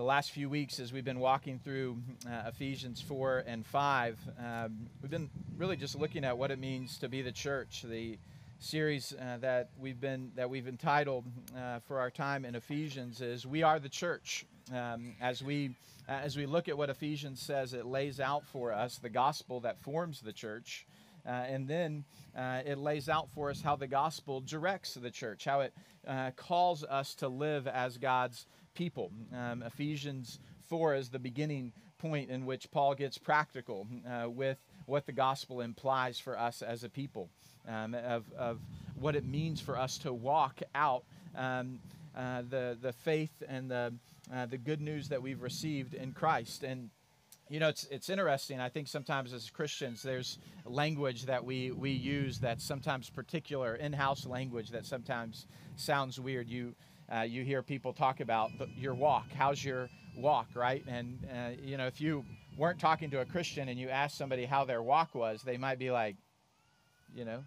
the last few weeks as we've been walking through uh, Ephesians 4 and 5, um, we've been really just looking at what it means to be the church. The series uh, that we've been that we've entitled uh, for our time in Ephesians is "We Are the Church." Um, as we uh, as we look at what Ephesians says, it lays out for us the gospel that forms the church. Uh, and then uh, it lays out for us how the gospel directs the church, how it calls us to live as God's people. Um, Ephesians 4 is the beginning point in which Paul gets practical uh, with what the gospel implies for us as a people, um, of, of what it means for us to walk out um, uh, the, the faith and the, uh, the good news that we've received in Christ. And you know, it's it's interesting. I think sometimes as Christians, there's language that we we use that's sometimes particular in-house language that sometimes sounds weird. You uh, you hear people talk about the, your walk. How's your walk, right? And uh, you know, if you weren't talking to a Christian and you asked somebody how their walk was, they might be like, you know,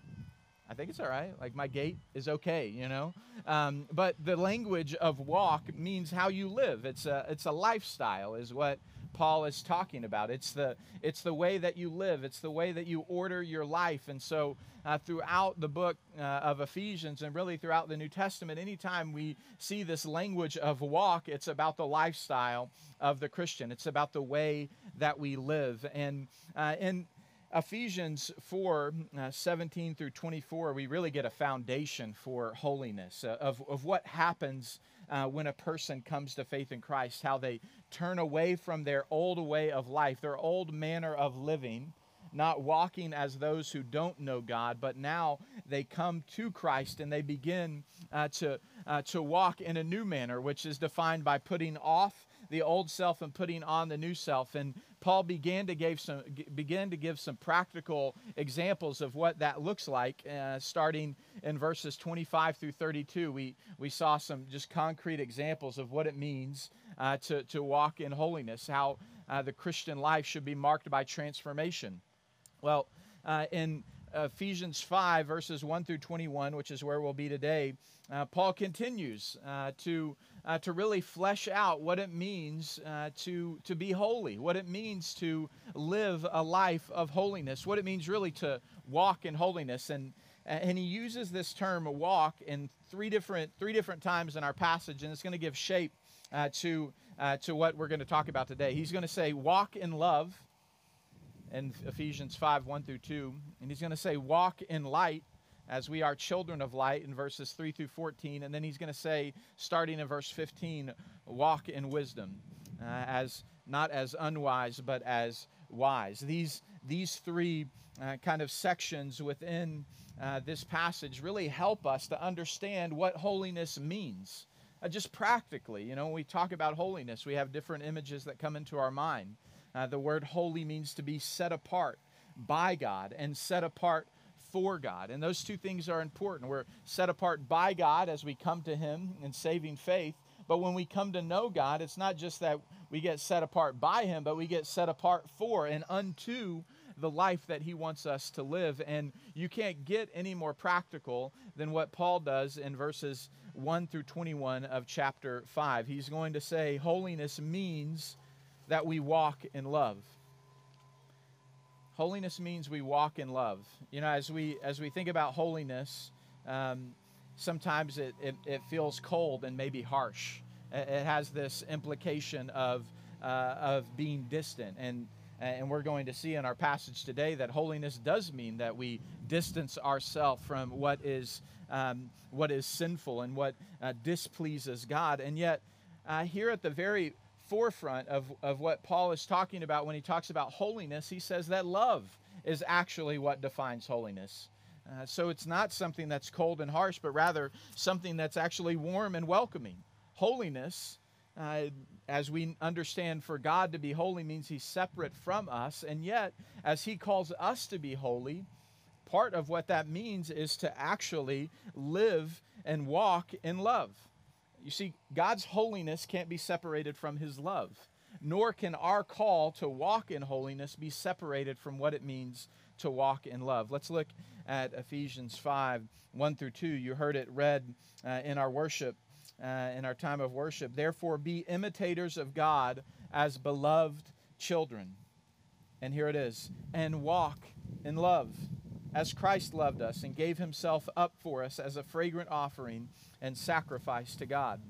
I think it's all right. Like my gait is okay, you know. Um, but the language of walk means how you live. It's a it's a lifestyle, is what Paul is talking about. It's the it's the way that you live. It's the way that you order your life. And so uh, throughout the book uh, of Ephesians and really throughout the New Testament, anytime we see this language of walk, it's about the lifestyle of the Christian. It's about the way that we live. And uh, in Ephesians 4 uh, 17 through 24, we really get a foundation for holiness, uh, of, of what happens uh, when a person comes to faith in Christ, how they turn away from their old way of life, their old manner of living, not walking as those who don't know God, but now they come to Christ and they begin uh, to, uh, to walk in a new manner, which is defined by putting off the old self and putting on the new self. And Paul began to give some began to give some practical examples of what that looks like, uh, starting in verses 25 through 32. We we saw some just concrete examples of what it means uh, to to walk in holiness, how uh, the Christian life should be marked by transformation. Well, uh, in Ephesians 5 verses 1 through 21, which is where we'll be today, uh, Paul continues uh, to uh, to really flesh out what it means uh, to, to be holy, what it means to live a life of holiness, what it means really to walk in holiness. And, and he uses this term walk in three different, three different times in our passage, and it's going to give shape uh, to, uh, to what we're going to talk about today. He's going to say, walk in love in Ephesians 5 1 through 2, and he's going to say, walk in light as we are children of light in verses 3 through 14. And then he's going to say, starting in verse 15, walk in wisdom, uh, as not as unwise, but as wise. These, these three uh, kind of sections within uh, this passage really help us to understand what holiness means. Uh, just practically, you know, when we talk about holiness, we have different images that come into our mind. Uh, the word holy means to be set apart by God and set apart for God. And those two things are important. We're set apart by God as we come to Him in saving faith. But when we come to know God, it's not just that we get set apart by Him, but we get set apart for and unto the life that He wants us to live. And you can't get any more practical than what Paul does in verses 1 through 21 of chapter 5. He's going to say, Holiness means that we walk in love. Holiness means we walk in love. You know, as we as we think about holiness, um, sometimes it, it, it, feels cold and maybe harsh. It, has this implication of uh, of being distant, and and we're going to see in our passage today that holiness does mean that we distance ourselves from what is um, what is sinful and what uh, displeases God. And yet, uh, here at the very forefront of, of what Paul is talking about when he talks about holiness. He says that love is actually what defines holiness. Uh, so it's not something that's cold and harsh, but rather something that's actually warm and welcoming. Holiness, uh, as we understand for God to be holy, means he's separate from us. And yet, as he calls us to be holy, part of what that means is to actually live and walk in love. You see, God's holiness can't be separated from his love, nor can our call to walk in holiness be separated from what it means to walk in love. Let's look at Ephesians 5 1 through 2. You heard it read uh, in our worship uh, in our time of worship. Therefore, be imitators of God as beloved children. And here it is and walk in love as Christ loved us and gave himself up for us as a fragrant offering and sacrifice to God.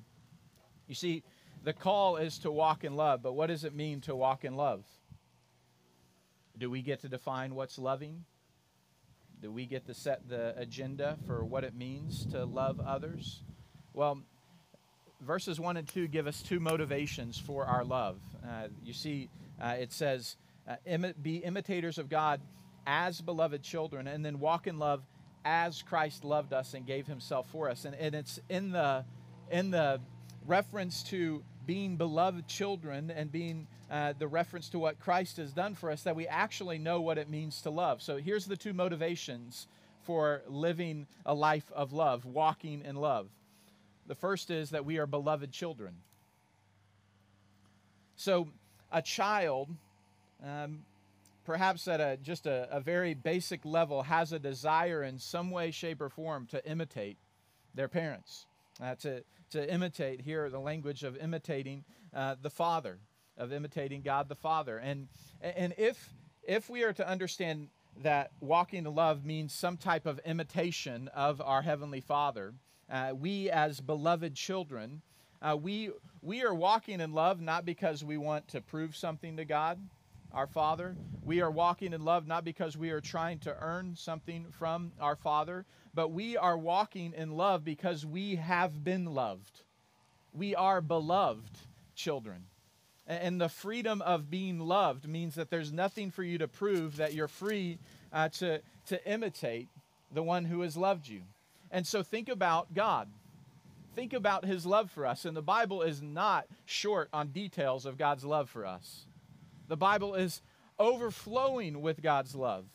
You see, the call is to walk in love, but what does it mean to walk in love? Do we get to define what's loving? Do we get to set the agenda for what it means to love others? Well, verses 1 and 2 give us two motivations for our love. Uh, you see, uh, it says, uh, imi- be imitators of God as beloved children, and then walk in love as Christ loved us and gave himself for us. And, and it's in the, in the reference to being beloved children and being uh, the reference to what Christ has done for us that we actually know what it means to love. So here's the two motivations for living a life of love, walking in love. The first is that we are beloved children. So a child, um, perhaps at a, just a, a very basic level, has a desire in some way, shape, or form to imitate their parents. Uh, to, to imitate here the language of imitating uh, the Father, of imitating God the Father. And, and if, if we are to understand that walking in love means some type of imitation of our Heavenly Father, uh, we as beloved children, uh, we, we are walking in love not because we want to prove something to God, our Father. We are walking in love not because we are trying to earn something from our Father, but we are walking in love because we have been loved. We are beloved children. And the freedom of being loved means that there's nothing for you to prove that you're free uh, to, to imitate the one who has loved you. And so think about God. Think about his love for us. And the Bible is not short on details of God's love for us. The Bible is overflowing with God's love.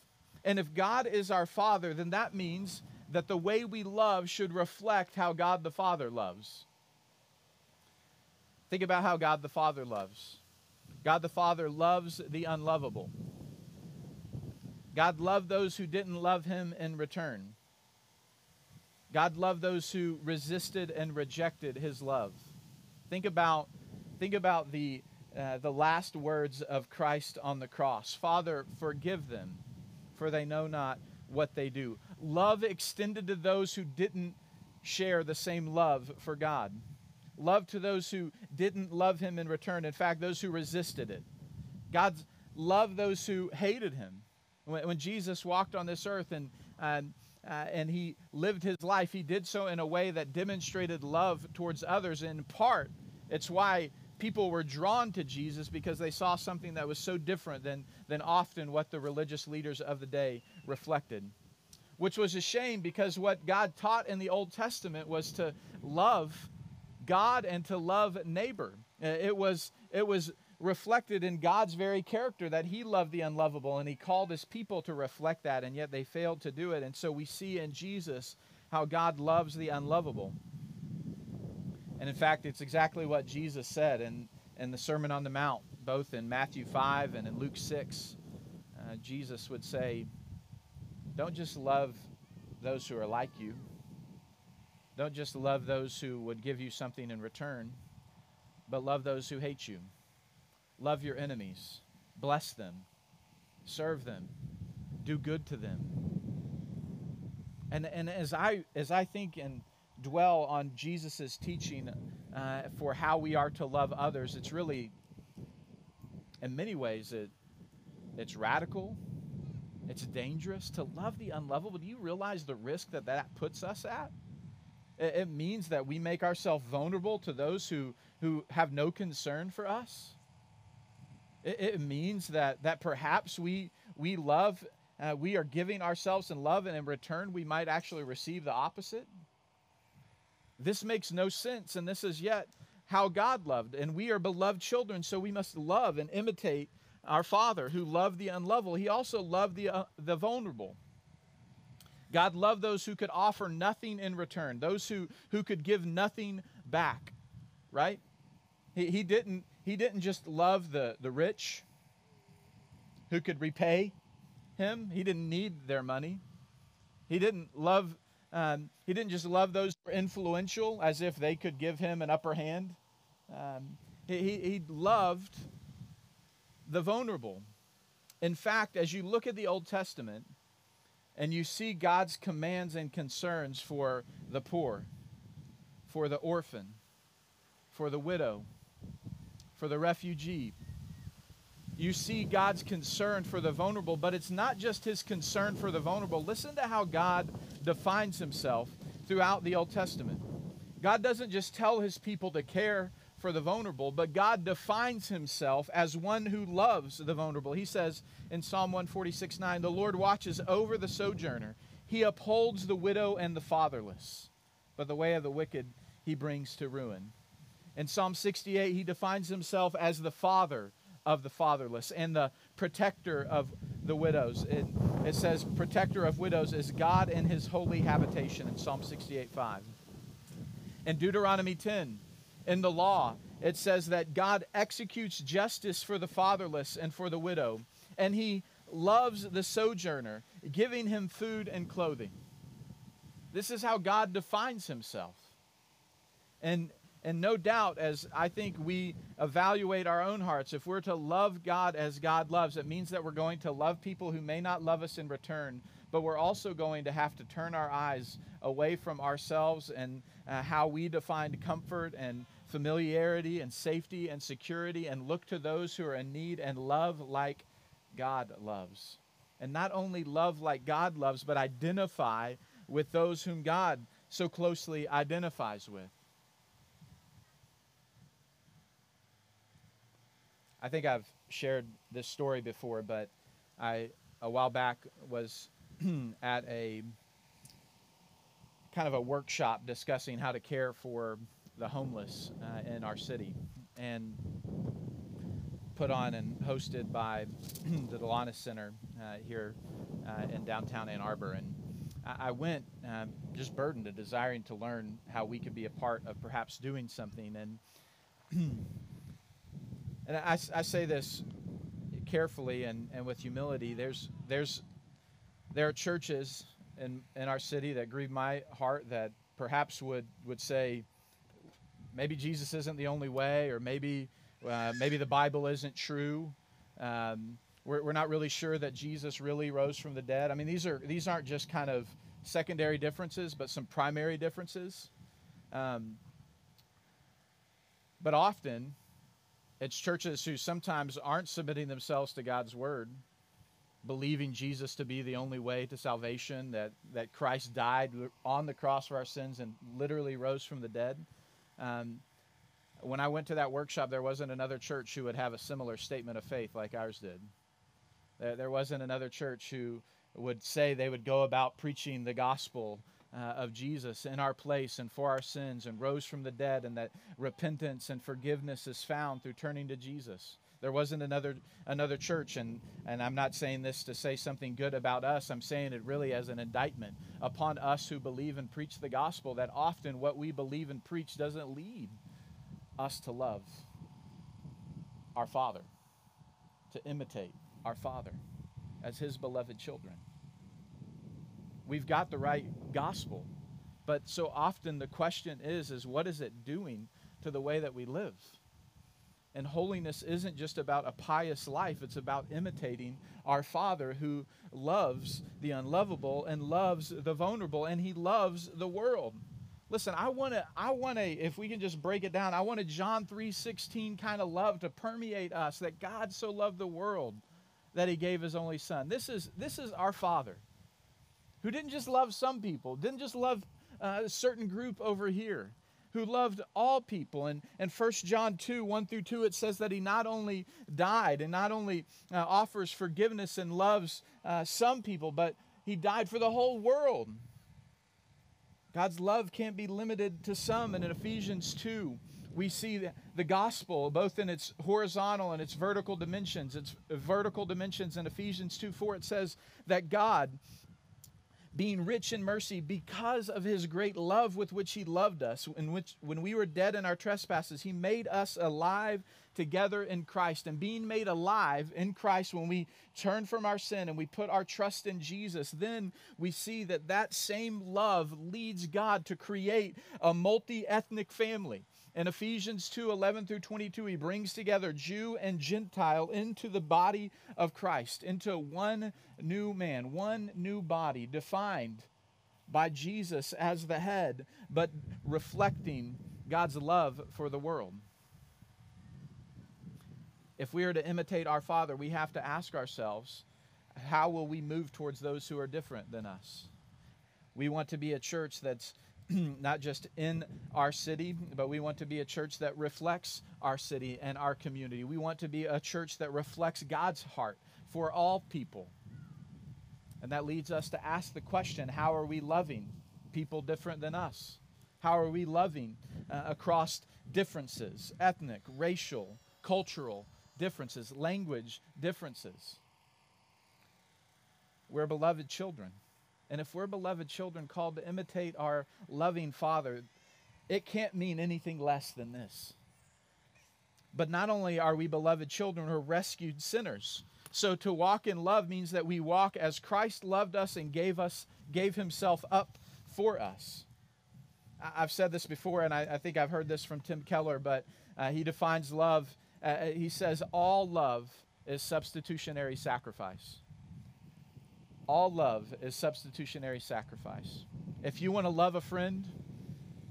And if God is our Father, then that means that the way we love should reflect how God the Father loves. Think about how God the Father loves. God the Father loves the unlovable. God loved those who didn't love him in return. God loved those who resisted and rejected his love. Think about, think about the, uh, the last words of Christ on the cross Father, forgive them, for they know not what they do. Love extended to those who didn't share the same love for God. Love to those who didn't love him in return. In fact, those who resisted it. God's love those who hated him. When, when Jesus walked on this earth and, and uh, and he lived his life, he did so in a way that demonstrated love towards others. In part, it's why people were drawn to Jesus because they saw something that was so different than, than often what the religious leaders of the day reflected. Which was a shame because what God taught in the Old Testament was to love God and to love neighbor. Uh, it was, it was reflected in God's very character that he loved the unlovable and he called his people to reflect that, and yet they failed to do it. And so we see in Jesus how God loves the unlovable. And in fact, it's exactly what Jesus said in, in the Sermon on the Mount, both in Matthew 5 and in Luke 6. Uh, Jesus would say, Don't just love those who are like you, don't just love those who would give you something in return, but love those who hate you. Love your enemies, bless them, serve them, do good to them. And, and as, I, as I think and dwell on Jesus' teaching uh, for how we are to love others, it's really, in many ways, it, it's radical. It's dangerous to love the unlovable. Do you realize the risk that that puts us at? It, it means that we make ourselves vulnerable to those who, who have no concern for us. It, it means that, that perhaps we, we love, uh, we are giving ourselves in love, and in return, we might actually receive the opposite. This makes no sense, and this is yet how God loved. And we are beloved children, so we must love and imitate our Father who loved the unlovable. He also loved the, uh, the vulnerable. God loved those who could offer nothing in return, those who, who could give nothing back, right? He, he, didn't, he didn't just love the, the rich who could repay him, he didn't need their money. He didn't love Um, he didn't just love those influential as if they could give him an upper hand. Um, he, he loved the vulnerable. In fact, as you look at the Old Testament and you see God's commands and concerns for the poor, for the orphan, for the widow, for the refugee, you see God's concern for the vulnerable, but it's not just his concern for the vulnerable. Listen to how God defines himself throughout the Old Testament. God doesn't just tell his people to care for the vulnerable, but God defines himself as one who loves the vulnerable. He says in Psalm 146 9, The Lord watches over the sojourner, he upholds the widow and the fatherless, but the way of the wicked he brings to ruin. In Psalm 68, he defines himself as the father of the fatherless and the protector of the widows. It, it says, protector of widows is God in his holy habitation in Psalm 68 5. In Deuteronomy 10, in the law, it says that God executes justice for the fatherless and for the widow, and he loves the sojourner, giving him food and clothing. This is how God defines himself. And and no doubt, as I think we evaluate our own hearts, if we're to love God as God loves, it means that we're going to love people who may not love us in return, but we're also going to have to turn our eyes away from ourselves and uh, how we defined comfort and familiarity and safety and security and look to those who are in need and love like God loves. And not only love like God loves, but identify with those whom God so closely identifies with. I think I've shared this story before, but I a while back was at a kind of a workshop discussing how to care for the homeless uh, in our city, and put on and hosted by the Delonis Center uh, here uh, in downtown Ann Arbor. And I, I went um, just burdened and desiring to learn how we could be a part of perhaps doing something. And and I, I say this carefully and, and with humility. There's there's there are churches in in our city that grieve my heart that perhaps would would say maybe Jesus isn't the only way, or maybe uh, maybe the Bible isn't true. Um, we're, we're not really sure that Jesus really rose from the dead. I mean, these are these aren't just kind of secondary differences, but some primary differences. Um, but often, it's churches who sometimes aren't submitting themselves to God's word, believing Jesus to be the only way to salvation, that, that Christ died on the cross for our sins and literally rose from the dead. Um, when I went to that workshop, there wasn't another church who would have a similar statement of faith like ours did. There, there wasn't another church who would say they would go about preaching the gospel uh, of Jesus in our place and for our sins and rose from the dead, and that repentance and forgiveness is found through turning to Jesus. There wasn't another another church, and, and I'm not saying this to say something good about us. I'm saying it really as an indictment upon us who believe and preach the gospel that often what we believe and preach doesn't lead us to love our Father, to imitate our Father as His beloved children we've got the right gospel. But so often the question is is what is it doing to the way that we live? And holiness isn't just about a pious life, it's about imitating our Father who loves the unlovable and loves the vulnerable and he loves the world. Listen, I want to I want to if we can just break it down, I want a John 3:16 kind of love to permeate us that God so loved the world that he gave his only son. This is this is our Father who didn't just love some people, didn't just love uh, a certain group over here, who loved all people. And, and 1 John 2 1 through 2, it says that he not only died and not only uh, offers forgiveness and loves uh, some people, but he died for the whole world. God's love can't be limited to some. And in Ephesians 2, we see the gospel both in its horizontal and its vertical dimensions. Its vertical dimensions in Ephesians 2 4, it says that God being rich in mercy because of his great love with which he loved us. In which when we were dead in our trespasses he made us alive together in Christ. And being made alive in Christ when we turn from our sin and we put our trust in Jesus then we see that that same love leads God to create a multi-ethnic family in Ephesians 2 11 through 22, he brings together Jew and Gentile into the body of Christ, into one new man, one new body, defined by Jesus as the head, but reflecting God's love for the world. If we are to imitate our Father, we have to ask ourselves how will we move towards those who are different than us? We want to be a church that's not just in our city, but we want to be a church that reflects our city and our community. We want to be a church that reflects God's heart for all people. And that leads us to ask the question how are we loving people different than us? How are we loving uh, across differences, ethnic, racial, cultural differences, language differences? We're beloved children. And if we're beloved children called to imitate our loving Father, it can't mean anything less than this. But not only are we beloved children, we're rescued sinners. So to walk in love means that we walk as Christ loved us and gave us gave himself up for us. I've said this before, and I, I think I've heard this from Tim Keller, but uh, he defines love. Uh, he says, All love is substitutionary sacrifice. All love is substitutionary sacrifice. If you want to love a friend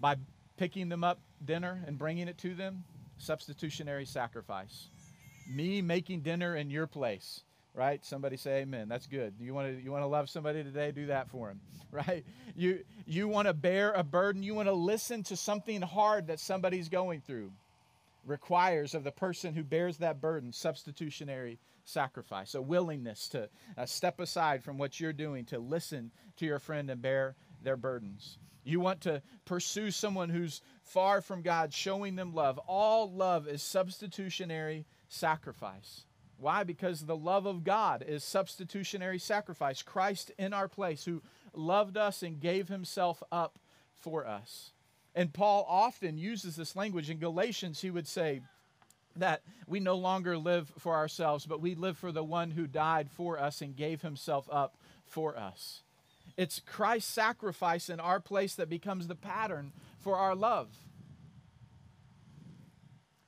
by picking them up dinner and bringing it to them, substitutionary sacrifice. Me making dinner in your place, right? Somebody say amen. That's good. You want to you want to love somebody today? Do that for him, right? You you want to bear a burden, you want to listen to something hard that somebody's going through. Requires of the person who bears that burden substitutionary sacrifice, a willingness to uh, step aside from what you're doing to listen to your friend and bear their burdens. You want to pursue someone who's far from God, showing them love. All love is substitutionary sacrifice. Why? Because the love of God is substitutionary sacrifice. Christ in our place, who loved us and gave himself up for us. And Paul often uses this language. In Galatians, he would say, that we no longer live for ourselves, but we live for the one who died for us and gave himself up for us. It's Christ's sacrifice in our place that becomes the pattern for our love.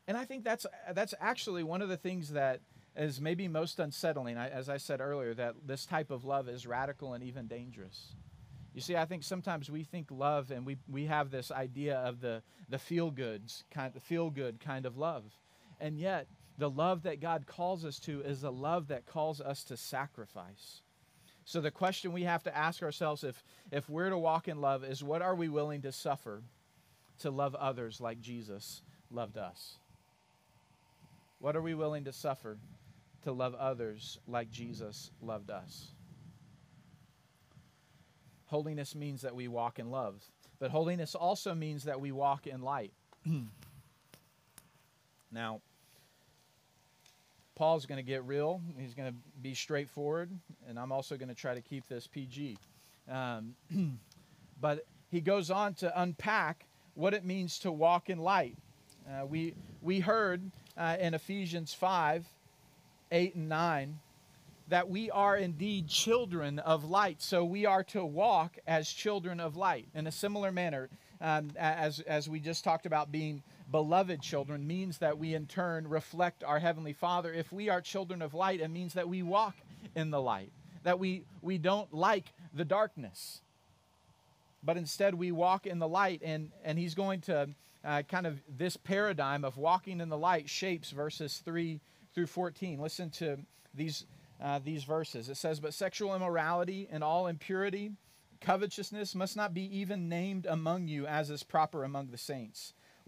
And I think that's that's actually one of the things that is maybe most unsettling. As I said earlier, that this type of love is radical and even dangerous. You see, I think sometimes we think love, and we, we have this idea of the the feel goods kind, the feel good kind of love. And yet, the love that God calls us to is a love that calls us to sacrifice. So the question we have to ask ourselves if, if we're to walk in love is what are we willing to suffer to love others like Jesus loved us? What are we willing to suffer to love others like Jesus loved us? Holiness means that we walk in love, but holiness also means that we walk in light. now, Paul's going to get real. He's going to be straightforward, and I'm also going to try to keep this PG. Um, but he goes on to unpack what it means to walk in light. Uh, we, we heard uh, in Ephesians 5 8 and 9 that we are indeed children of light. So we are to walk as children of light in a similar manner um, as, as we just talked about being beloved children means that we in turn reflect our Heavenly Father. If we are children of light, it means that we walk in the light, that we, we don't like the darkness, but instead we walk in the light. And, and He's going to uh, kind of this paradigm of walking in the light shapes verses 3 through 14. Listen to these, uh, these verses. It says, But sexual immorality and all impurity, covetousness must not be even named among you as is proper among the saints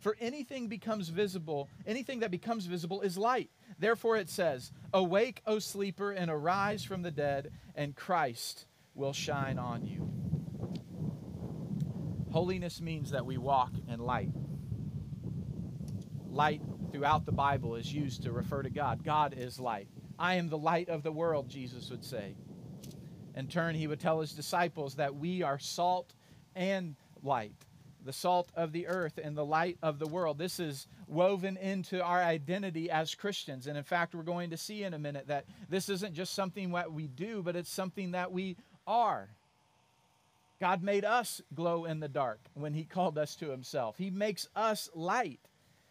For anything becomes visible, anything that becomes visible is light. Therefore it says, Awake, O sleeper, and arise from the dead, and Christ will shine on you. Holiness means that we walk in light. Light throughout the Bible is used to refer to God. God is light. I am the light of the world, Jesus would say. In turn, he would tell his disciples that we are salt and light, the salt of the earth and the light of the world. This is woven into our identity as Christians. And in fact, we're going to see in a minute that this isn't just something that we do, but it's something that we are. God made us glow in the dark when He called us to Himself. He makes us light,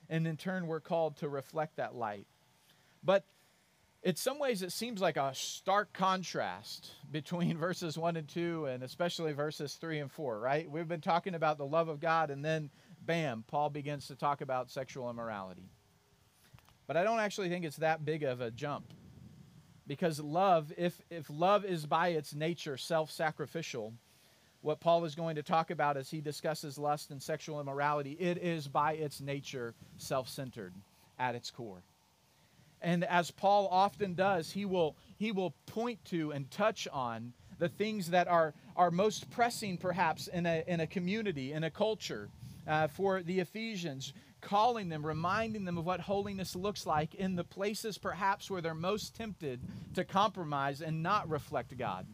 and in turn, we're called to reflect that light. But in some ways it seems like a stark contrast between verses 1 and 2 and especially verses 3 and 4 right? We've been talking about the love of god and then bam paul begins to talk about sexual immorality. But i don't actually think it's that big of a jump because love if if love is by its nature self-sacrificial what paul is going to talk about as he discusses lust and sexual immorality it is by its nature self-centered at its core and as Paul often does, he will, he will point to and touch on the things that are, are most pressing, perhaps, in a, in a community, in a culture. Uh, for the Ephesians, calling them, reminding them of what holiness looks like in the places perhaps where they're most tempted to compromise and not reflect God.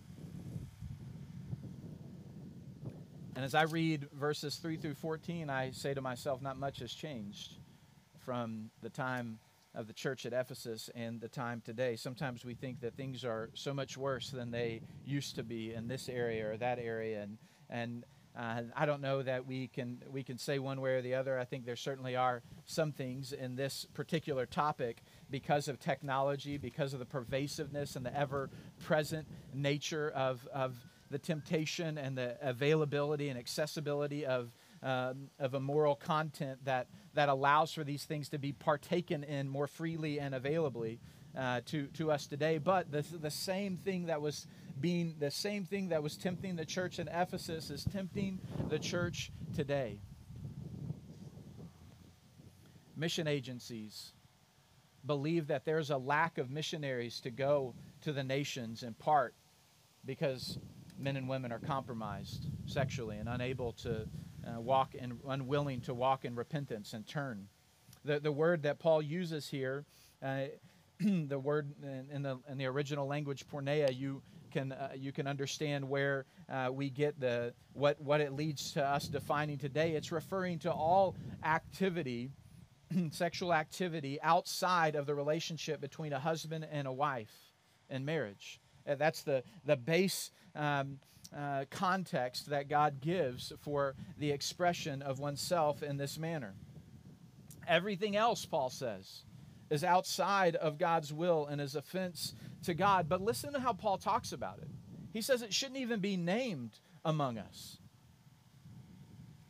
And as I read verses 3 through 14, I say to myself, not much has changed from the time of the church at Ephesus and the time today. Sometimes we think that things are so much worse than they used to be in this area or that area, and and uh, I don't know that we can we can say one way or the other. I think there certainly are some things in this particular topic because of technology, because of the pervasiveness and the ever-present nature of of the temptation and the availability and accessibility of um, of immoral content that, that allows for these things to be partaken in more freely and availably uh, to, to us today. But the, the same thing that was being the same thing that was tempting the church in Ephesus is tempting the church today. Mission agencies believe that there's a lack of missionaries to go to the nations in part because men and women are compromised sexually and unable to uh, walk and unwilling to walk in repentance and turn. The, the word that Paul uses here, uh, the word in, in, the, in the original language, porneia, you can, uh, you can understand where uh, we get the, what, what it leads to us defining today. It's referring to all activity, sexual activity, outside of the relationship between a husband and a wife in marriage. Uh, that's the, the base um, uh, context that God gives for the expression of oneself in this manner. Everything else, Paul says, is outside of God's will and is offense to God. But listen to how Paul talks about it. He says it shouldn't even be named among us.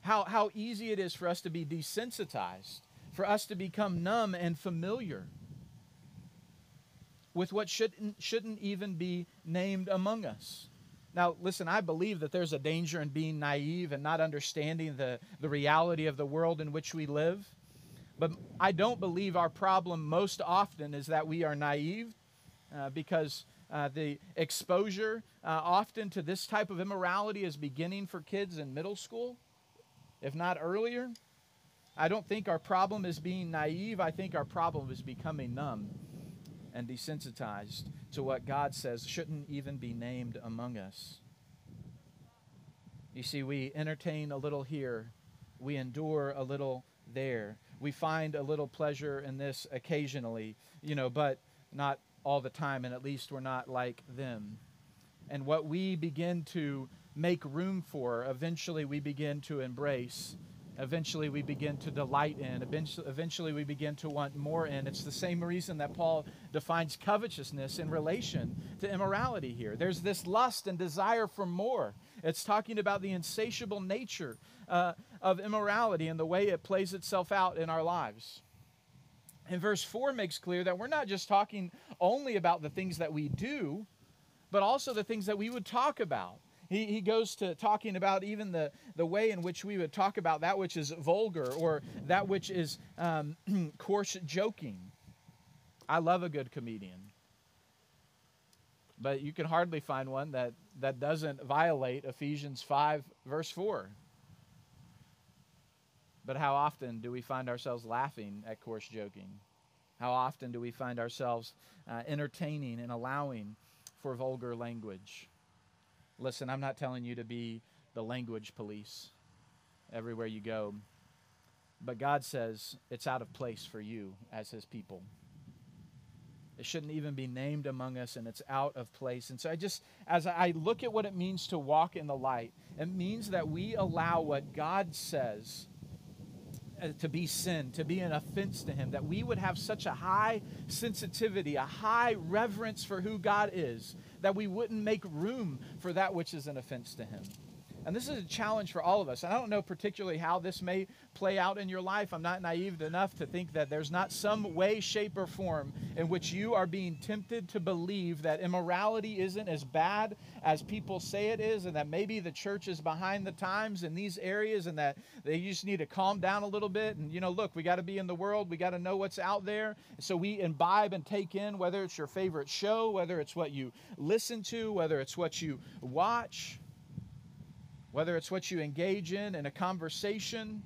How, how easy it is for us to be desensitized, for us to become numb and familiar with what shouldn't, shouldn't even be named among us. Now, listen, I believe that there's a danger in being naive and not understanding the, the reality of the world in which we live. But I don't believe our problem most often is that we are naive uh, because uh, the exposure uh, often to this type of immorality is beginning for kids in middle school, if not earlier. I don't think our problem is being naive. I think our problem is becoming numb and desensitized to what God says shouldn't even be named among us. You see, we entertain a little here, we endure a little there. We find a little pleasure in this occasionally, you know, but not all the time, and at least we're not like them. And what we begin to make room for, eventually we begin to embrace, eventually we begin to delight in, eventually we begin to want more in. It's the same reason that Paul defines covetousness in relation to immorality here. There's this lust and desire for more. It's talking about the insatiable nature uh, of immorality and the way it plays itself out in our lives. And verse 4 makes clear that we're not just talking only about the things that we do, but also the things that we would talk about. He, he goes to talking about even the, the way in which we would talk about that which is vulgar or that which is um, coarse joking. I love a good comedian. But you can hardly find one that, that doesn't violate Ephesians 5, verse 4. But how often do we find ourselves laughing at coarse joking? How often do we find ourselves uh, entertaining and allowing for vulgar language? Listen, I'm not telling you to be the language police everywhere you go, but God says it's out of place for you as His people. It shouldn't even be named among us, and it's out of place. And so I just, as I look at what it means to walk in the light, it means that we allow what God says uh, to be sin, to be an offense to Him, that we would have such a high sensitivity, a high reverence for who God is, that we wouldn't make room for that which is an offense to Him. And this is a challenge for all of us. I don't know particularly how this may play out in your life. I'm not naive enough to think that there's not some way, shape, or form in which you are being tempted to believe that immorality isn't as bad as people say it is, and that maybe the church is behind the times in these areas, and that they just need to calm down a little bit. And, you know, look, we got to be in the world, we got to know what's out there. So we imbibe and take in whether it's your favorite show, whether it's what you listen to, whether it's what you watch whether it's what you engage in in a conversation,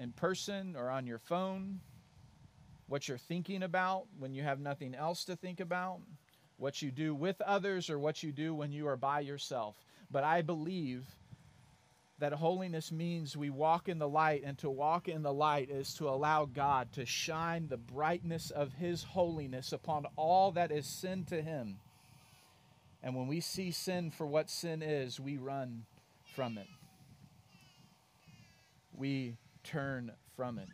in person or on your phone, what you're thinking about when you have nothing else to think about, what you do with others or what you do when you are by yourself. But I believe that holiness means we walk in the light, and to walk in the light is to allow God to shine the brightness of His holiness upon all that is sin to Him. And when we see sin for what sin is, we run from it. We turn from it.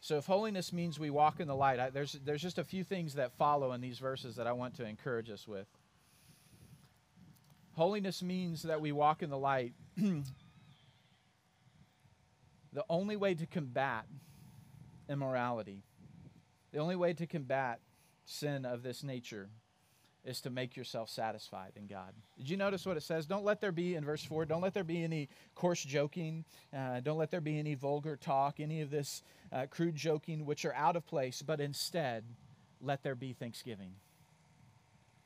So, if holiness means we walk in the light, I, there's, there's just a few things that follow in these verses that I want to encourage us with. Holiness means that we walk in the light. the only way to combat immorality, the only way to combat sin of this nature, is to make yourself satisfied in God. Did you notice what it says? Don't let there be, in verse 4, don't let there be any coarse joking. Uh, don't let there be any vulgar talk, any of this uh, crude joking, which are out of place, but instead, let there be thanksgiving.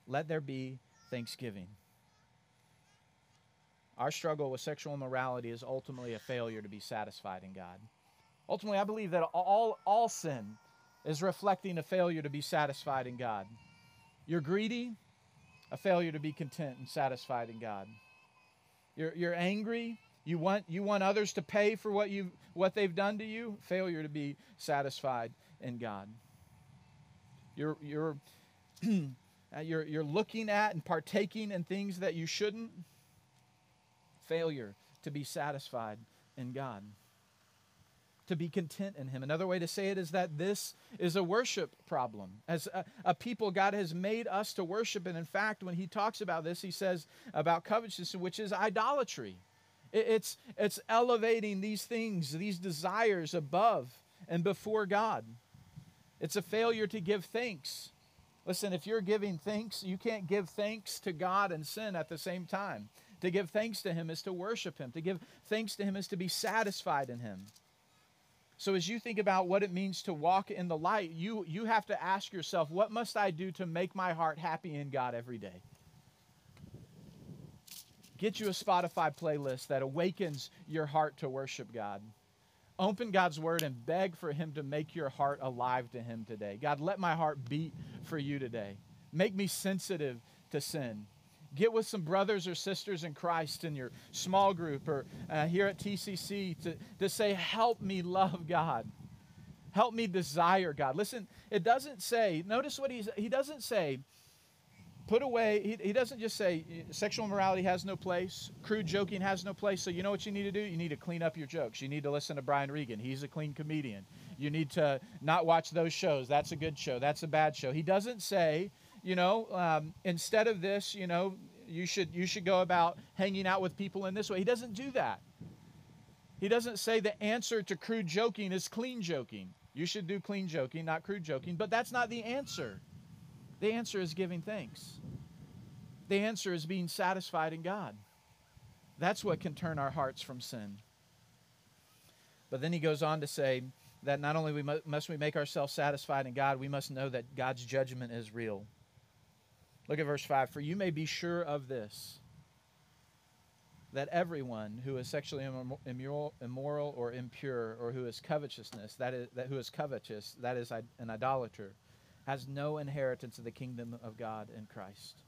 Let there be thanksgiving. Our struggle with sexual immorality is ultimately a failure to be satisfied in God. Ultimately, I believe that all, all sin is reflecting a failure to be satisfied in God. You're greedy, a failure to be content and satisfied in God. You're, you're angry, you want, you want others to pay for what, you what they've done to you, failure to be satisfied in God. You're, you're, uh, you're, you're looking at and partaking in things that you shouldn't, failure to be satisfied in God to be content in Him. Another way to say it is that this is a worship problem. As a, a, people, God has made us to worship. And in fact, when He talks about this, He says about covetousness, which is idolatry. It, it's, it's elevating these things, these desires above and before God. It's a failure to give thanks. Listen, if you're giving thanks, you can't give thanks to God and sin at the same time. To give thanks to Him is to worship Him. To give thanks to Him is to be satisfied in Him. So as you think about what it means to walk in the light, you, you have to ask yourself, what must I do to make my heart happy in God every day? Get you a Spotify playlist that awakens your heart to worship God. Open God's word and beg for Him to make your heart alive to Him today. God, let my heart beat for you today. Make me sensitive to sin. Get with some brothers or sisters in Christ in your small group or uh, here at TCC to, to say, Help me love God. Help me desire God. Listen, it doesn't say, notice what he's, he doesn't say, put away, he, he doesn't just say sexual morality has no place, crude joking has no place. So, you know what you need to do? You need to clean up your jokes. You need to listen to Brian Regan. He's a clean comedian. You need to not watch those shows. That's a good show. That's a bad show. He doesn't say, you know, um, instead of this, you know, you should you should go about hanging out with people in this way. He doesn't do that. He doesn't say the answer to crude joking is clean joking. You should do clean joking, not crude joking, but that's not the answer. The answer is giving thanks. The answer is being satisfied in God. That's what can turn our hearts from sin. But then he goes on to say that not only we must we make ourselves satisfied in God, we must know that God's judgment is real. Look at verse 5. For you may be sure of this that everyone who is sexually immoral, immoral or impure or who is covetousness, that is that who is covetous, that is an idolater, has no inheritance of the kingdom of God in Christ.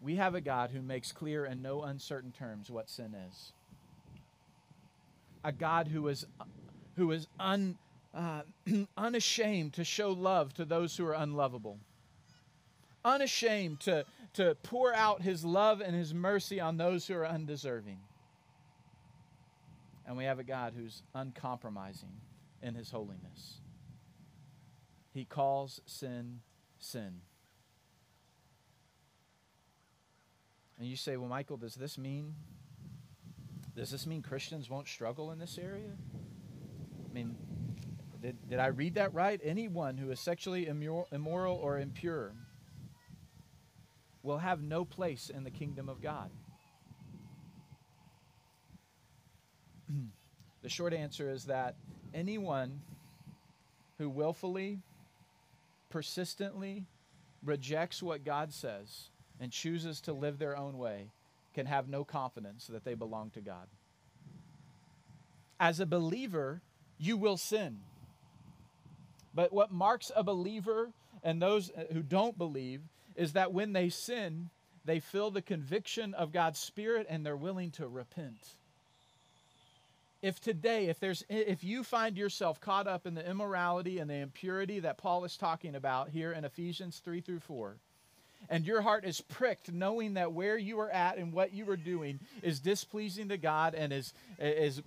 We have a God who makes clear in no uncertain terms what sin is. A God who is who is un, uh, unashamed to show love to those who are unlovable unashamed to, to pour out his love and his mercy on those who are undeserving. And we have a God who's uncompromising in his holiness. He calls sin sin. And you say, well, Michael, does this mean does this mean Christians won't struggle in this area? I mean, did, did I read that right? Anyone who is sexually immoral or impure will have no place in the kingdom of God. the short answer is that anyone who willfully, persistently rejects what God says and chooses to live their own way can have no confidence that they belong to God. As a believer, you will sin. But what marks a believer and those who don't believe is that when they sin, they feel the conviction of God's Spirit and they're willing to repent. If today, if there's if you find yourself caught up in the immorality and the impurity that Paul is talking about here in Ephesians 3 through 4, and your heart is pricked knowing that where you are at and what you are doing is displeasing to God and is is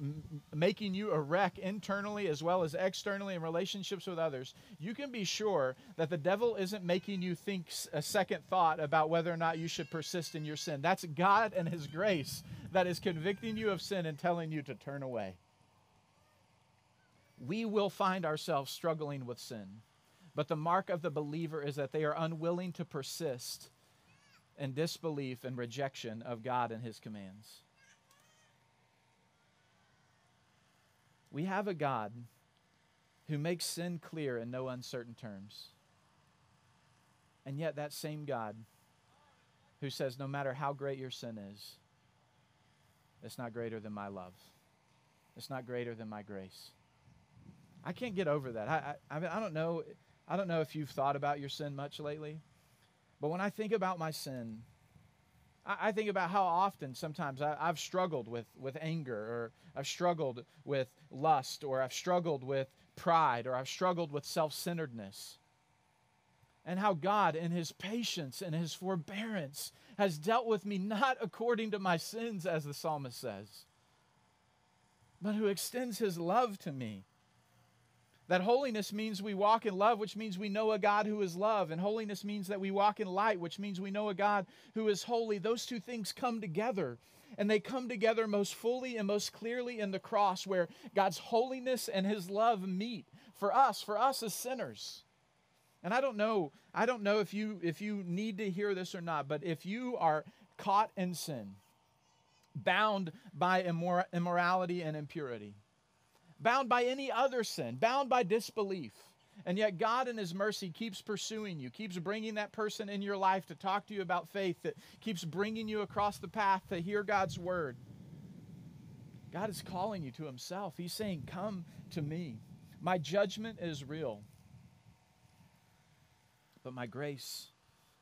making you a wreck internally as well as externally in relationships with others you can be sure that the devil isn't making you think a second thought about whether or not you should persist in your sin. That's God and his grace that is convicting you of sin and telling you to turn away. We will find ourselves struggling with sin but the mark of the believer is that they are unwilling to persist in disbelief and rejection of God and His commands. We have a God who makes sin clear in no uncertain terms. And yet, that same God who says, no matter how great your sin is, it's not greater than my love, it's not greater than my grace. I can't get over that. I, I, I don't know I don't know if you've thought about your sin much lately, but when I think about my sin, I, I think about how often sometimes I, I've struggled with, with anger, or I've struggled with lust, or I've struggled with pride, or I've struggled with self centeredness. And how God, in His patience and His forbearance, has dealt with me not according to my sins, as the psalmist says, but who extends His love to me that holiness means we walk in love, which means we know a God who is love. And holiness means that we walk in light, which means we know a God who is holy. Those two things come together. And they come together most fully and most clearly in the cross, where God's holiness and his love meet for us, for us as sinners. And I don't know, I don't know if you if you need to hear this or not, but if you are caught in sin, bound by immor- immorality and impurity, bound by any other sin, bound by disbelief. And yet, God, in His mercy, keeps pursuing you, keeps bringing that person in your life to talk to you about faith, that keeps bringing you across the path to hear God's word. God is calling you to Himself. He's saying, Come to me. My judgment is real, but my grace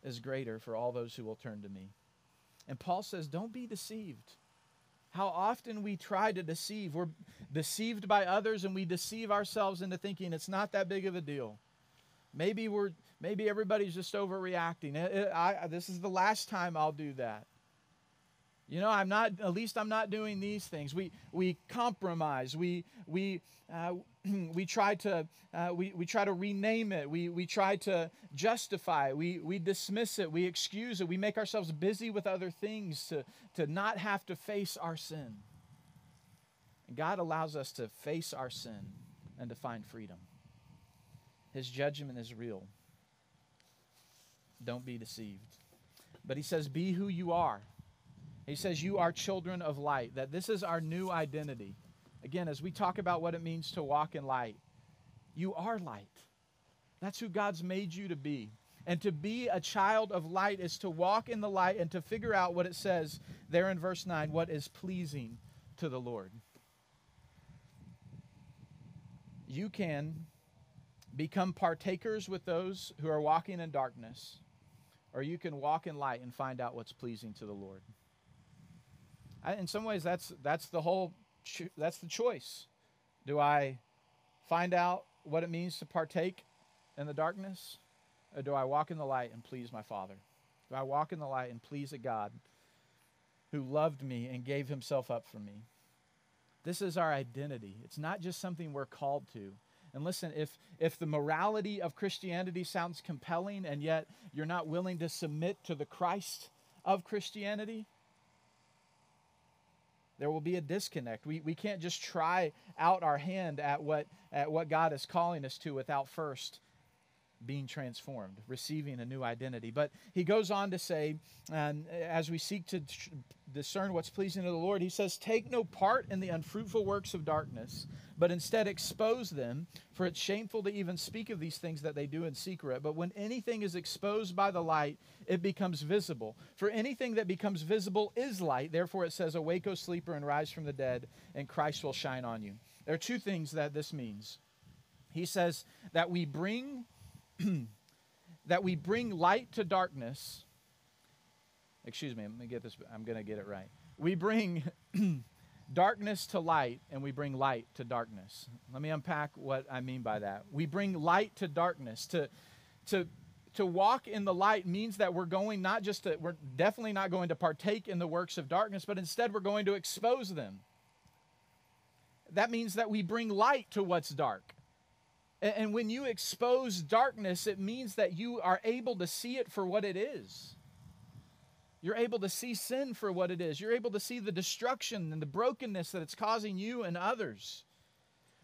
is greater for all those who will turn to me. And Paul says, Don't be deceived how often we try to deceive. We're deceived by others and we deceive ourselves into thinking it's not that big of a deal. Maybe we're maybe everybody's just overreacting. I, this is the last time I'll do that. You know, I'm not. At least I'm not doing these things. We we compromise. We we uh, we try to uh, we, we try to rename it. We we try to justify. it. We we dismiss it. We excuse it. We make ourselves busy with other things to to not have to face our sin. And God allows us to face our sin and to find freedom. His judgment is real. Don't be deceived. But he says, Be who you are. He says, You are children of light, that this is our new identity. Again, as we talk about what it means to walk in light, you are light. That's who God's made you to be. And to be a child of light is to walk in the light and to figure out what it says there in verse 9 what is pleasing to the Lord. You can become partakers with those who are walking in darkness, or you can walk in light and find out what's pleasing to the Lord. In some ways, that's that's the whole that's the choice. Do I find out what it means to partake in the darkness, or do I walk in the light and please my Father? Do I walk in the light and please a God who loved me and gave Himself up for me? This is our identity. It's not just something we're called to. And listen, if, if the morality of Christianity sounds compelling and yet you're not willing to submit to the Christ of Christianity, there will be a disconnect. We, we can't just try out our hand at what, at what God is calling us to without first being transformed, receiving a new identity. But he goes on to say, and as we seek to discern what's pleasing to the Lord, he says, Take no part in the unfruitful works of darkness, but instead expose them, for it's shameful to even speak of these things that they do in secret. But when anything is exposed by the light, it becomes visible. For anything that becomes visible is light. Therefore, it says, Awake, O sleeper, and rise from the dead, and Christ will shine on you. There are two things that this means. He says that we bring that we bring light to darkness. Excuse me, let me get this. I'm going to get it right. We bring darkness to light and we bring light to darkness. Let me unpack what I mean by that. We bring light to darkness. To, to, to walk in the light means that we're going not just to, we're definitely not going to partake in the works of darkness, but instead we're going to expose them. That means that we bring light to what's dark. And when you expose darkness, it means that you are able to see it for what it is. You're able to see sin for what it is. You're able to see the destruction and the brokenness that it's causing you and others.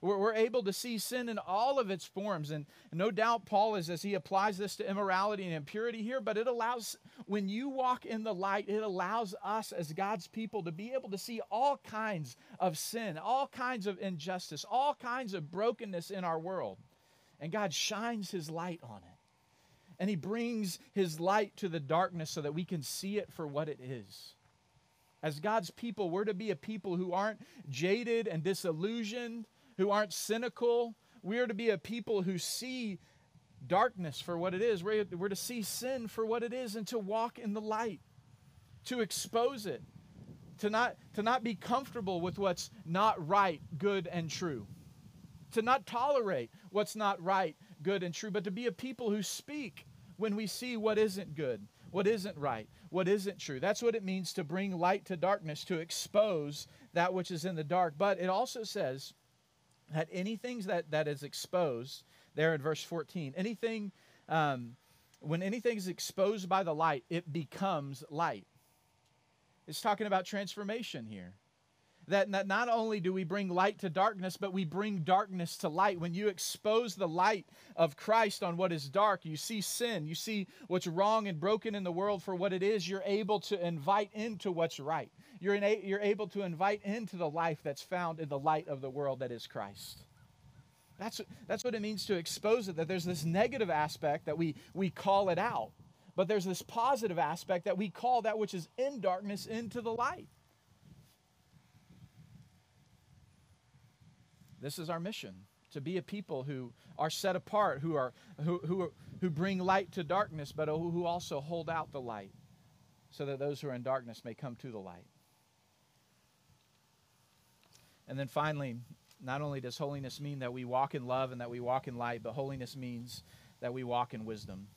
We're, able to see sin in all of its forms. And no doubt Paul is, as he applies this to immorality and impurity here, but it allows, when you walk in the light, it allows us as God's people to be able to see all kinds of sin, all kinds of injustice, all kinds of brokenness in our world. And God shines his light on it. And he brings his light to the darkness so that we can see it for what it is. As God's people, we're to be a people who aren't jaded and disillusioned, who aren't cynical. We are to be a people who see darkness for what it is. We're, to see sin for what it is and to walk in the light, to expose it, to not, to not be comfortable with what's not right, good, and true to not tolerate what's not right, good, and true, but to be a people who speak when we see what isn't good, what isn't right, what isn't true. That's what it means to bring light to darkness, to expose that which is in the dark. But it also says that anything that, that is exposed, there in verse 14, anything, um, when anything is exposed by the light, it becomes light. It's talking about transformation here that not only do we bring light to darkness, but we bring darkness to light. When you expose the light of Christ on what is dark, you see sin, you see what's wrong and broken in the world for what it is, you're able to invite into what's right. You're, in, you're able to invite into the life that's found in the light of the world that is Christ. That's, that's what it means to expose it, that there's this negative aspect that we, we call it out, but there's this positive aspect that we call that which is in darkness into the light. This is our mission to be a people who are set apart, who, are, who, who, who bring light to darkness, but who also hold out the light so that those who are in darkness may come to the light. And then finally, not only does holiness mean that we walk in love and that we walk in light, but holiness means that we walk in wisdom.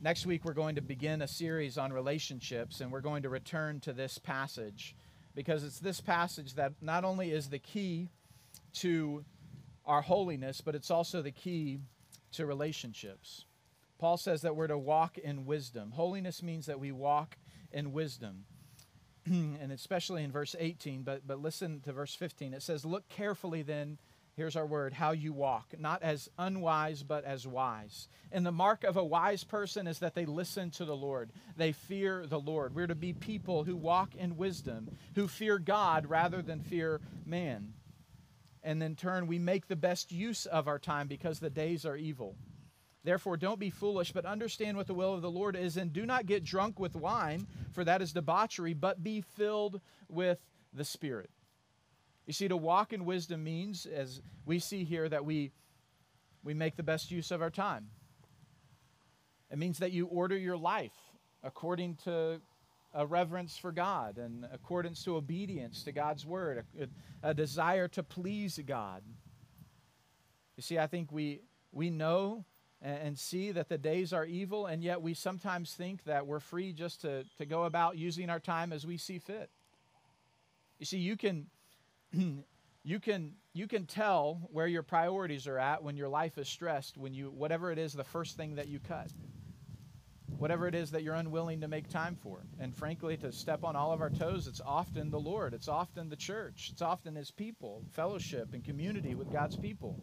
Next week, we're going to begin a series on relationships, and we're going to return to this passage because it's this passage that not only is the key to our holiness, but it's also the key to relationships. Paul says that we're to walk in wisdom. Holiness means that we walk in wisdom. and especially in verse 18, but, but listen to verse 15. It says, Look carefully then here's our word, how you walk, not as unwise, but as wise. And the mark of a wise person is that they listen to the Lord, they fear the Lord. We're to be people who walk in wisdom, who fear God rather than fear man. And in turn, we make the best use of our time because the days are evil. Therefore, don't be foolish, but understand what the will of the Lord is, and do not get drunk with wine, for that is debauchery, but be filled with the Spirit. You see, to walk in wisdom means, as we see here, that we, we make the best use of our time. It means that you order your life according to a reverence for God and accordance to obedience to God's word, a, a desire to please God. You see, I think we, we know and see that the days are evil, and yet we sometimes think that we're free just to, to go about using our time as we see fit. You see, you can you can you can tell where your priorities are at when your life is stressed when you whatever it is the first thing that you cut. Whatever it is that you're unwilling to make time for. And frankly to step on all of our toes it's often the lord. It's often the church. It's often his people fellowship and community with god's people.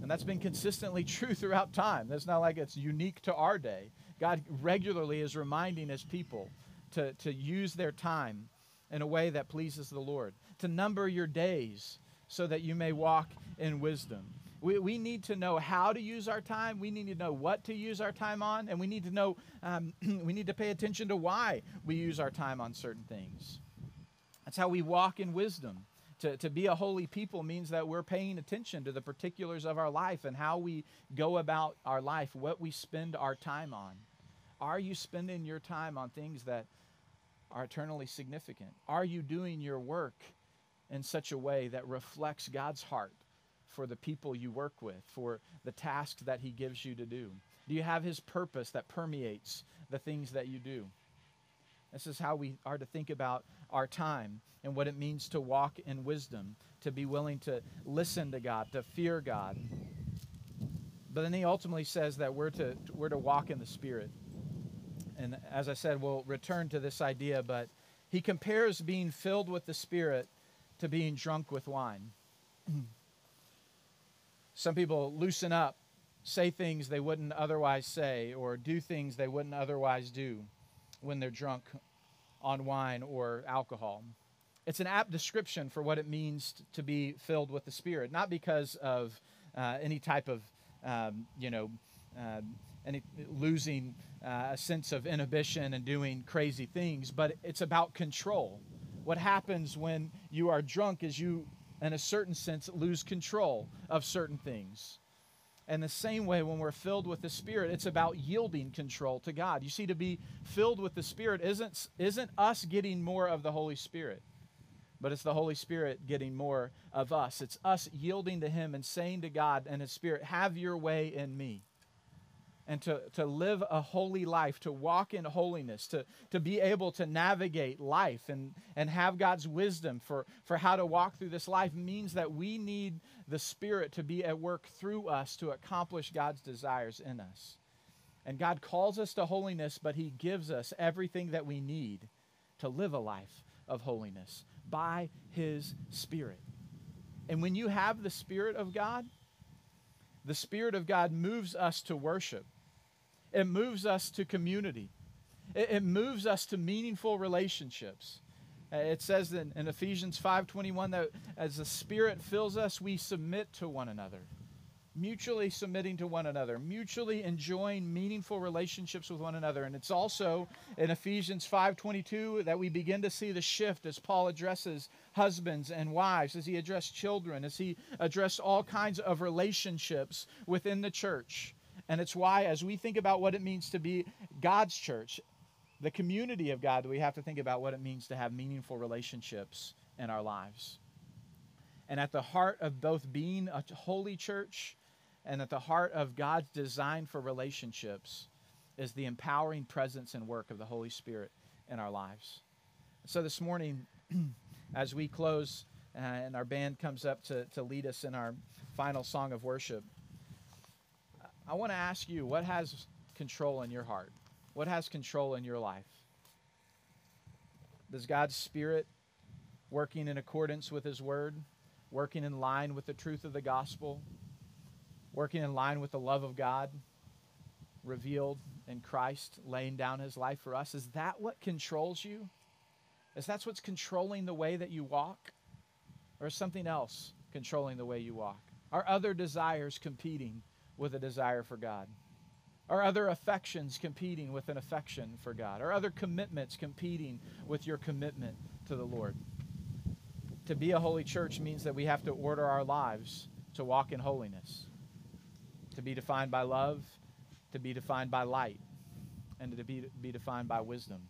And that's been consistently true throughout time. That's not like it's unique to our day. God regularly is reminding his people to, to use their time in a way that pleases the Lord, to number your days so that you may walk in wisdom. We, we need to know how to use our time. We need to know what to use our time on. And we need to know, um, we need to pay attention to why we use our time on certain things. That's how we walk in wisdom. To, to be a holy people means that we're paying attention to the particulars of our life and how we go about our life, what we spend our time on. Are you spending your time on things that are eternally significant? Are you doing your work in such a way that reflects God's heart for the people you work with, for the tasks that He gives you to do? Do you have His purpose that permeates the things that you do? This is how we are to think about our time and what it means to walk in wisdom, to be willing to listen to God, to fear God. But then he ultimately says that we're to, we're to walk in the Spirit and as I said, we'll return to this idea, but he compares being filled with the Spirit to being drunk with wine. Some people loosen up, say things they wouldn't otherwise say, or do things they wouldn't otherwise do when they're drunk on wine or alcohol. It's an apt description for what it means to be filled with the Spirit, not because of uh, any type of, um, you know, uh, any losing uh, a sense of inhibition and doing crazy things, but it's about control. What happens when you are drunk is you, in a certain sense, lose control of certain things. And the same way, when we're filled with the Spirit, it's about yielding control to God. You see, to be filled with the Spirit isn't, isn't us getting more of the Holy Spirit, but it's the Holy Spirit getting more of us. It's us yielding to Him and saying to God and His Spirit, Have your way in me and to, to live a holy life, to walk in holiness, to, to be able to navigate life and, and have God's wisdom for, for how to walk through this life means that we need the Spirit to be at work through us to accomplish God's desires in us. And God calls us to holiness, but He gives us everything that we need to live a life of holiness by His Spirit. And when you have the Spirit of God, the Spirit of God moves us to worship. It moves us to community. It, it moves us to meaningful relationships. Uh, it says in, in Ephesians 5:21 that as the Spirit fills us, we submit to one another mutually submitting to one another, mutually enjoying meaningful relationships with one another. And it's also in Ephesians 5:22 that we begin to see the shift as Paul addresses husbands and wives, as he addressed children, as he addressed all kinds of relationships within the church. And it's why, as we think about what it means to be God's church, the community of God, we have to think about what it means to have meaningful relationships in our lives. And at the heart of both being a holy church and at the heart of God's design for relationships is the empowering presence and work of the Holy Spirit in our lives. So this morning, as we close uh, and our band comes up to, to lead us in our final song of worship, I want to ask you what has control in your heart? What has control in your life? Does God's Spirit working in accordance with His Word, working in line with the truth of the gospel, working in line with the love of God revealed in Christ, laying down His life for us, is that what controls you? Is that what's controlling the way that you walk? Or is something else controlling the way you walk? Are other desires competing with a desire for God? Are other affections competing with an affection for God? Are other commitments competing with your commitment to the Lord? To be a holy church means that we have to order our lives to walk in holiness, to be defined by love, to be defined by light, and to be, be defined by wisdom.